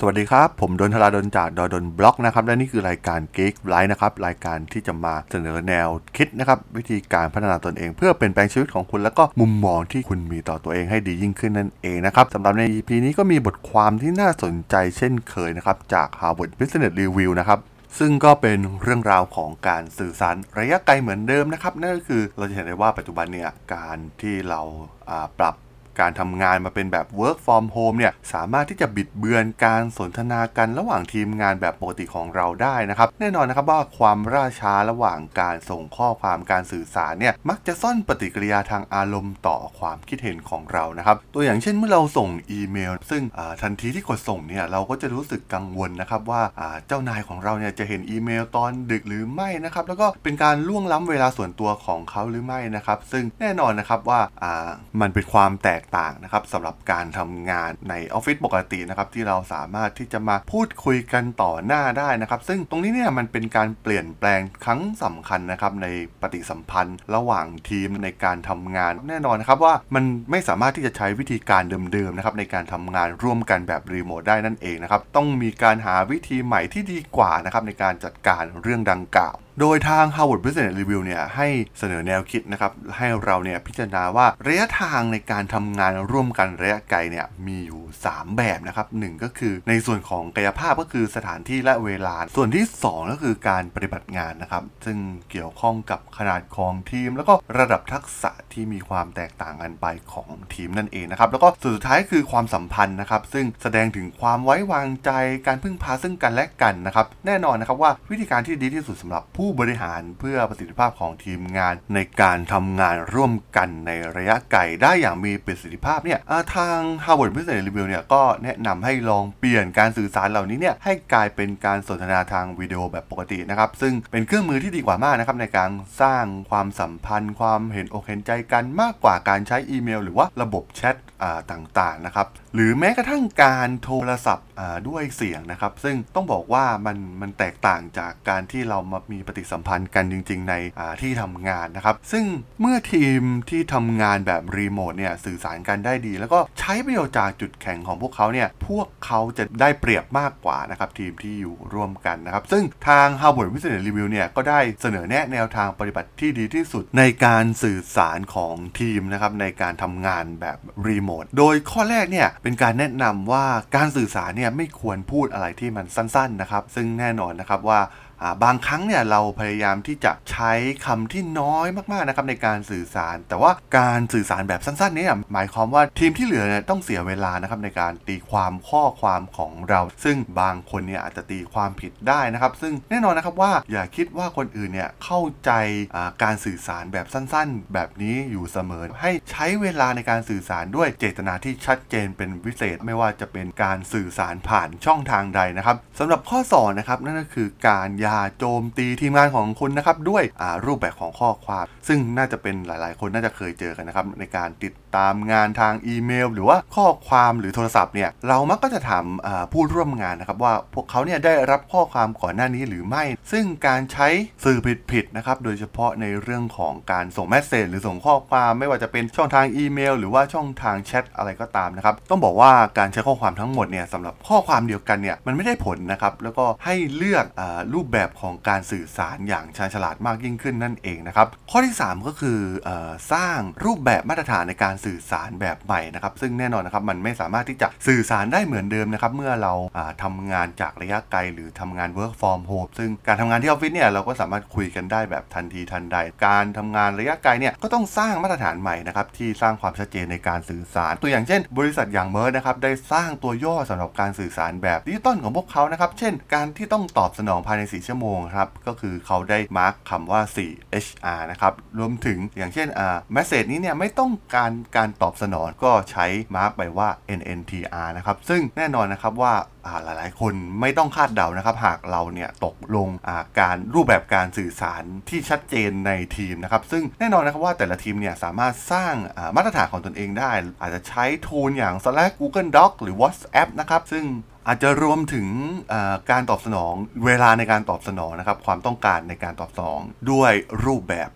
สวัสดีครับ ผมดนทราดนจากดนบล็อกนะครับและนี่คือรายการ Geek l i นะครับ รายการที่จะมาเสนอแนวคิดนะครับ วิธีการพัฒนาตนเอง เพื่อเปลี่ยนแปลงชีวิตของคุณ แล้วก็มุมมองที่คุณมีต่อตัวเองให้ดียิ่งขึ้นนั่นเองนะครับสำหรับใน EP นี้ก็มีบทความที่น่าสนใจเช่นเคยนะครับ จาก Harvard Business Review นะครับซึ่งก็เป็นเรื่องราวของการสื่อสารระยะไกลเหมือนเดิมนะครับนั่นก็คือเราจะเห็นได้ว่าปัจจุบันเนี่ยการที่เราปรับ การทำงานมาเป็นแบบ work from home เนี่ยสามารถที่จะบิดเบือนการสนทนากันระหว่างทีมงานแบบปกติของเราได้นะครับแน่นอนนะครับว่าความล่าช้าระหว่างการส่งข้อความการสื่อสารเนี่ยมักจะซ่อนปฏิกิริยาทางอารมณ์ต่อความคิดเห็นของเรานะครับตัวอย่างเช่นเมื่อเราส่งอีเมล ซึ่งทันทีที่กดส่งเนี่ยเราก็จะรู้สึกกังวลนะครับว่าเจ้านายของเราเนี่ยจะเห็นอีเมลตอนดึกหรือไม่นะครับแล้วก็เป็นการล่วงล้ำเวลาส่วนตัวของเขาหรือไม่นะครับซึ่งแน่นอนนะครับว่ามันเป็นความแตกต่างนะครับสำหรับการทำงานในออฟฟิศปกตินะครับที่เราสามารถที่จะมาพูดคุยกันต่อหน้าได้นะครับ ซึ่งตรงนี้เนี่ยมันเป็นการเปลี่ยนแปลงครั้งสำคัญนะครับในปฏิสัมพันธ์ ระหว่างทีมในการทำงานแน่นอนนะครับว่ามันไม่สามารถที่จะใช้วิธีการเดิมๆนะครับในการทำงานร่วมกันแบบรีโมทได้นั่นเองนะครับต้องมีการหาวิธีใหม่ที่ดีกว่านะครับในการจัดการเรื่องดังกล่าว โดยทาง Harvard Business Review เนี่ยให้เสนอแนวคิดนะครับ ให้เราเนี่ยพิจารณาว่าระยะทางในการทำงานร่วมกันระยะไกลเนี่ยมีอยู่ 3 แบบนะครับหนึ่งก็คือในส่วนของกายภาพก็คือสถานที่และเวลา ส่วนที่ 2 ก็คือการปฏิบัติงานนะครับ ซึ่งเกี่ยวข้องกับขนาดของทีม แล้วก็ระดับทักษะที่มีความแตกต่างกันไปของทีมนั่นเองนะครับแล้วก็ส่วนสุดท้ายคือความสัมพันธ์นะครับ ซึ่งแสดงถึงความไว้วางใจการพึ่งพาซึ่งกันและกันนะครับ แน่นอนนะครับว่าวิธีการที่ดีที่สุดสำหรับผูู้้บริหารเพื่อประสิทธิภาพของทีมงานในการทำงานร่วมกันในระยะไกลได้อย่างมีประสิทธิภาพเนี่ยทาง Harvard Business Review เนี่ยก็แนะนำให้ลองเปลี่ยนการสื่อสารเหล่านี้เนี่ยให้กลายเป็นการสนทนาทางวิดีโอแบบปกตินะครับซึ่งเป็นเครื่องมือที่ดีกว่ามากนะครับในการสร้างความสัมพันธ์ ความเห็นอกเห็นใจกันมากกว่าการใช้อีเมล หรือว่าระบบแชทต่างๆนะครับหรือแม้กระทั่งการโทรศัพท์ด้วยเสียงนะครับ ซึ่งต้องบอกว่ามันมันแตกต่างจากการที่เรามามีปฏิสัมพันธ์กันจริง ๆ ในที่ทำงานนะครับ ซึ่งเมื่อทีมที่ทำงานแบบรีโมทเนี่ยสื่อสารกันได้ดี แล้วก็ใช้ประโยชน์จากจุดแข็งของพวกเขาเนี่ยพวกเขาจะได้เปรียบมากกว่านะครับทีมที่อยู่ร่วมกันนะครับ ซึ่งทาง Harvard Business Review เนี่ยก็ได้เสนอแนะแนวทางปฏิบัติที่ดีที่สุดในการสื่อสารของทีมนะครับในการทำงานแบบรีโมทโดยข้อแรกเนี่ยเป็นการแนะนำว่าการสื่อสารเนี่ยไม่ควรพูดอะไรที่มันสั้น ๆนะครับ ซึ่งแน่นอนนะครับว่า บางครั้งเนี่ยเราพยายามที่จะใช้คำที่น้อยมากๆนะครับในการสื่อสาร แต่ว่าการสื่อสารแบบสั้นๆนี่หมายความว่าทีมที่เหลือเนี่ยต้องเสียเวลานะครับในการตีความข้อความของเรา ซึ่งบางคนเนี่ยอาจจะตีความผิดได้นะครับ ซึ่งแน่นอนนะครับว่าอย่าคิดว่าคนอื่นเนี่ยเข้าใจาการสื่อสารแบบสั้นๆ แบบนี้อยู่เสมอ ให้ใช้เวลาในการสื่อสารด้วยเจตนาที่ชัดเจนเป็นพิเศษ ไม่ว่าจะเป็นการสื่อสารผ่านช่องทางใดนะครับสำหรับข้อสอนนะครับนั่นก็คือการยอย่าโจมตีทีมงานของคุณนะครับด้วยรูปแบบของข้อความ ซึ่งน่าจะเป็นหลาย ๆ คนน่าจะเคยเจอกันนะครับในการติดตามงานทางอีเมล หรือว่าข้อความหรือโทรศัพท์เนี่ยเรามักก็จะถามผู้ร่วมงานนะครับว่าพวกเขาเนี่ยได้รับข้อความก่อนหน้านี้หรือไม่ ซึ่งการใช้สื่อผิดๆนะครับโดยเฉพาะในเรื่องของการส่งเมสเซจหรือส่งข้อความไม่ว่าจะเป็นช่องทางอีเมล หรือว่าช่องทางแชทอะไรก็ตามนะครับต้องบอกว่าการใช้ข้อความทั้งหมดเนี่ยสำหรับข้อความเดียวกันเนี่ยมันไม่ได้ผลนะครับแล้วก็ให้เลือกอรูปแบบของการสื่อสารอย่างชาญฉลาดมากยิ่งขึ้นนั่นเองนะครับข้อที่ 3 ก็คืออสร้างรูปแบบมาตรฐานในการสื่อสารแบบใหม่นะครับซึ่งแน่นอนนะครับมันไม่สามารถที่จะสื่อสารได้เหมือนเดิมนะครับเมื่อเราทำงานจากระยะไกล หรือทำงาน work from home ซึ่งการทำงานที่ออฟฟิศเนี่ยเราก็สามารถคุยกันได้แบบทันทีทันใด การทำงานระยะไกลเนี่ยก็ต้องสร้างมาตรฐานใหม่นะครับที่สร้างความชัดเจนในการสื่อสาร ตัวอย่างเช่น บริษัทอย่าง Merck นะครับได้สร้างตัวย่อสำหรับการสื่อสารแบบดิจิตอลของพวกเขานะครับเช่น การที่ต้องตอบสนองภายใน 4 ชั่วโมงครับก็คือเขาได้ mark คำว่า 4 HR นะครับรวมถึงอย่างเช่นอ่า message นี้เนี่ยไม่ต้องการการตอบสนองก็ใช้มาร์กไปว่า NNTR นะครับ ซึ่งแน่นอนนะครับว่าหลายๆ คนไม่ต้องคาดเดานะครับ หากเราเนี่ยตกลงการรูปแบบการสื่อสารที่ชัดเจนในทีมนะครับ ซึ่งแน่นอนนะครับว่าแต่ละทีมเนี่ยสามารถสร้างมาตรฐานของตนเองได้ อาจจะใช้ทูลอย่าง Slack Google Doc หรือ WhatsApp นะครับ ซึ่ง อาจจะรวมถึงการตอบสนองเวลาในการตอบสนองนะครับ ความต้องการในการตอบสนองด้วยรูปแบบ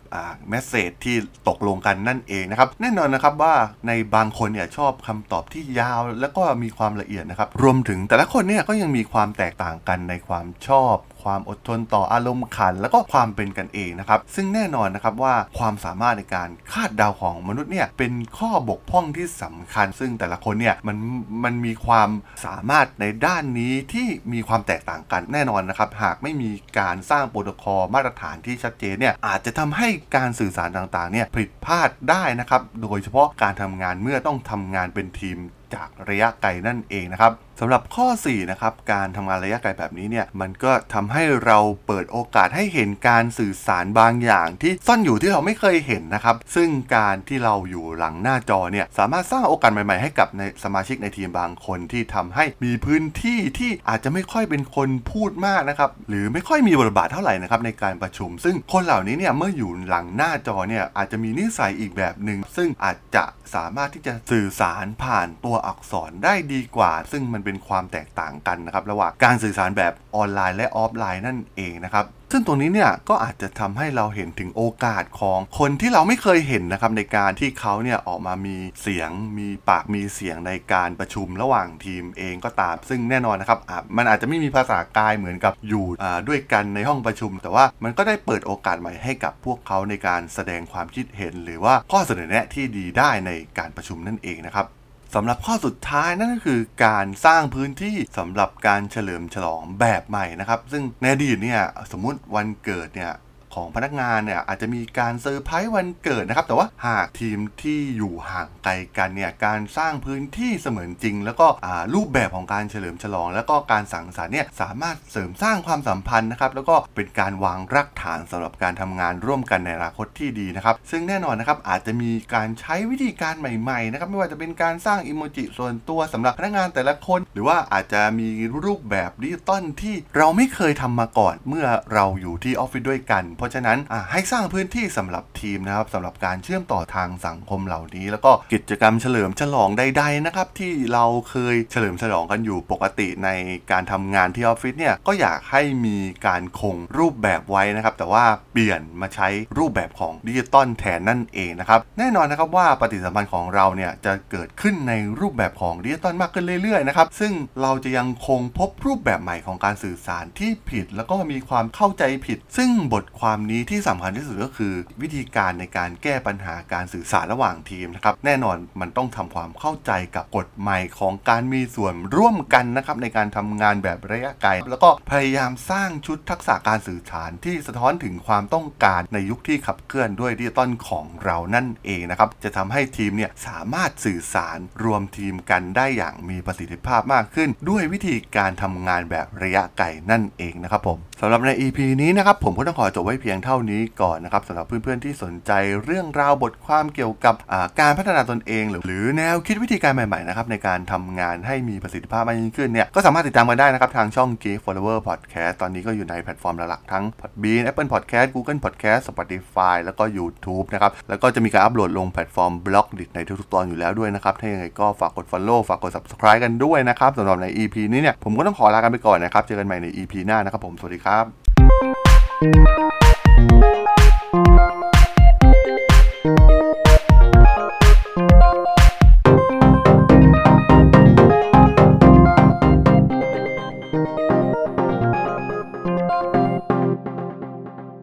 แมสเซจที่ตกลงกันนั่นเองนะครับ แน่นอนนะครับว่าในบางคนเนี่ยชอบคำตอบที่ยาวแล้วก็มีความละเอียดนะครับ รวมถึงแต่ละคนเนี่ยก็ยังมีความแตกต่างกันในความชอบ ความอดทนต่ออารมณ์ขัน แล้วก็ความเป็นกันเองนะครับ ซึ่งแน่นอนนะครับว่าความสามารถในการคาดเดาของมนุษย์เนี่ยเป็นข้อบกพร่องที่สำคัญ ซึ่งแต่ละคนเนี่ยมันมันมีความสามารถในด้านนี้ที่มีความแตกต่างกันแน่นอนนะครับ หากไม่มีการสร้างโปรโตคอลมาตรฐานที่ชัดเจนเนี่ยอาจจะทำให้การสื่อสารต่างๆเนี่ยผิดพลาดได้นะครับ โดยเฉพาะการทำงานเมื่อต้องทำงานเป็นทีม จากระยะไกลนั่นเองนะครับสำหรับข้อ4นะครับการทำงานระยะไกลแบบนี้เนี่ยมันก็ทำให้เราเปิดโอกาสให้เห็นการสื่อสารบางอย่าง ที่ซ่อนอยู่ที่เราไม่เคยเห็นนะครับ ซึ่งการที่เราอยู่หลังหน้าจอเนี่ยสามารถสร้างโอกาสใหม่ๆให้กับในสมาชิกในทีมบางคนที่ทำให้มีพื้นที่ที่อาจจะไม่ค่อยเป็นคนพูดมากนะครับหรือไม่ค่อยมีบทบาทเท่าไหร่นะครับในการประชุม ซึ่งคนเหล่านี้เนี่ยเมื่ออยู่หลังหน้าจอเนี่ยอาจจะมีนิสัยอีกแบบหนึ่งซึ่งอาจจะสามารถที่จะสื่อสารผ่านตัวอักษรได้ดีกว่า ซึ่งมันเป็นความแตกต่างางกันนะครับระหว่างการสื่อสารแบบออนไลน์และออฟไลน์นั่นเองนะครับซึ่งตรงนี้เนี่ยก็อาจจะทำให้เราเห็นถึงโอกาสของคนที่เราไม่เคยเห็นนะครับในการที่เขาเนี่ยออกมามีเสียง มีปากมีเสียงในการประชุมระหว่างทีมเองก็ตาม ซึ่งแน่นอนนะครับมันอาจจะไม่มีภาษากายเหมือนกับอยู่ด้วยกันในห้องประชุม แต่ว่ามันก็ได้เปิดโอกาสใหม่ให้กับพวกเขาในการแสดงความคิดเห็น หรือว่าข้อเสนอแนะที่ดีได้ในการประชุมนั่นเองนะครับ สำหรับข้อสุดท้ายนั่นก็คือการสร้างพื้นที่สำหรับการเฉลิมฉลองแบบใหม่นะครับ ซึ่งในอดีตเนี่ยสมมุติวันเกิดเนี่ย ของพนักงานเนี่ยอาจจะมีการเซอร์ไพรส์วันเกิดนะครับ แต่ว่าหากทีมที่อยู่ห่างไกลกันเนี่ยการสร้างพื้นที่เสมือนจริง แล้วก็รูปแบบของการเฉลิมฉลอง แล้วก็การสังสรรค์เนี่ยสามารถเสริมสร้างความสัมพันธ์นะครับแล้วก็เป็นการวางรากฐานสำหรับการทำงานร่วมกันในอนาคตที่ดีนะครับ ซึ่งแน่นอนนะครับอาจจะมีการใช้วิธีการใหม่ๆนะครับไม่ว่าจะเป็นการสร้างอิโมจิส่วนตัวสำหรับพนักงานแต่ละคน หรือว่าอาจจะมีรูปแบบดิจิตอลที่เราไม่เคยทำมาก่อน เมื่อเราอยู่ที่ออฟฟิศด้วยกันเพราะฉะนั้นให้สร้างพื้นที่สำหรับทีมนะครับสำหรับการเชื่อมต่อทางสังคมเหล่านี้ แล้วก็กิจกรรมเฉลิมฉลองใด ๆ นะครับ ที่เราเคยเฉลิมฉลองกันอยู่ปกติในการทำงานที่ออฟฟิศเนี่ยก็อยากให้มีการคงรูปแบบไว้นะครับ แต่ว่าเปลี่ยนมาใช้รูปแบบของดิจิตอลแทนนั่นเองนะครับ แน่นอนนะครับว่าปฏิสัมพันธ์ของเราเนี่ยจะเกิดขึ้นในรูปแบบของดิจิตอลมากขึ้นเรื่อยๆนะครับซึ่งเราจะยังคงพบรูปแบบใหม่ของการสื่อสารที่ผิด แล้วก็มีความเข้าใจผิด ซึ่งบทความนี้ที่สำคัญที่สุดก็คือ วิธีการในการแก้ปัญหาการสื่อสารระหว่างทีมนะครับแน่นอนมันต้องทำความเข้าใจกับกฎใหม่ของการมีส่วนร่วมกันนะครับในการทำงานแบบระยะไกล แล้วก็พยายามสร้างชุดทักษะการสื่อสารที่สะท้อนถึงความต้องการในยุคที่ขับเคลื่อนด้วยดิจิตอลของเรานั่นเองนะครับจะทำให้ทีมเนี่ยสามารถสื่อสารรวมทีมกันได้อย่างมีประสิทธิภาพมากขึ้น ด้วยวิธีการทำงานแบบระยะไกลนั่นเองนะครับผมสำหรับใน EP นี้นะครับผมก็ต้องขอจบไว้เพียงเท่านี้ก่อนนะครับสำหรับเพื่อนๆที่สนใจเรื่องราวบทความเกี่ยวกับการพัฒนาตนเอง หรือแนวคิดวิธีการใหม่ๆนะครับในการทำงานให้มีประสิทธิภาพมากยิ่งขึ้นเนี่ยก็สามารถติดตามกันได้นะครับทางช่อง Geek Forever Podcast ตอนนี้ก็อยู่ในแพลตฟอร์มหลักๆทั้ง Podbean Apple Podcast Google Podcast Spotify แล้วก็ YouTube นะครับแล้วก็จะมีการอัปโหลดลงแพลตฟอร์ม Blockdit ในทุกๆตอนอยู่แล้วด้วยนะครับถ้าอย่างไรก็ฝากกด Follow ฝากกด Subscribe กันด้วยนะครับสำหรับใน EP นี้เนี่ยผมก็ต้องขอลากันไปก่อนนะครับเจอกันใหม่ใน EP หน้านะครับผมสวัสดีครับ Thank you.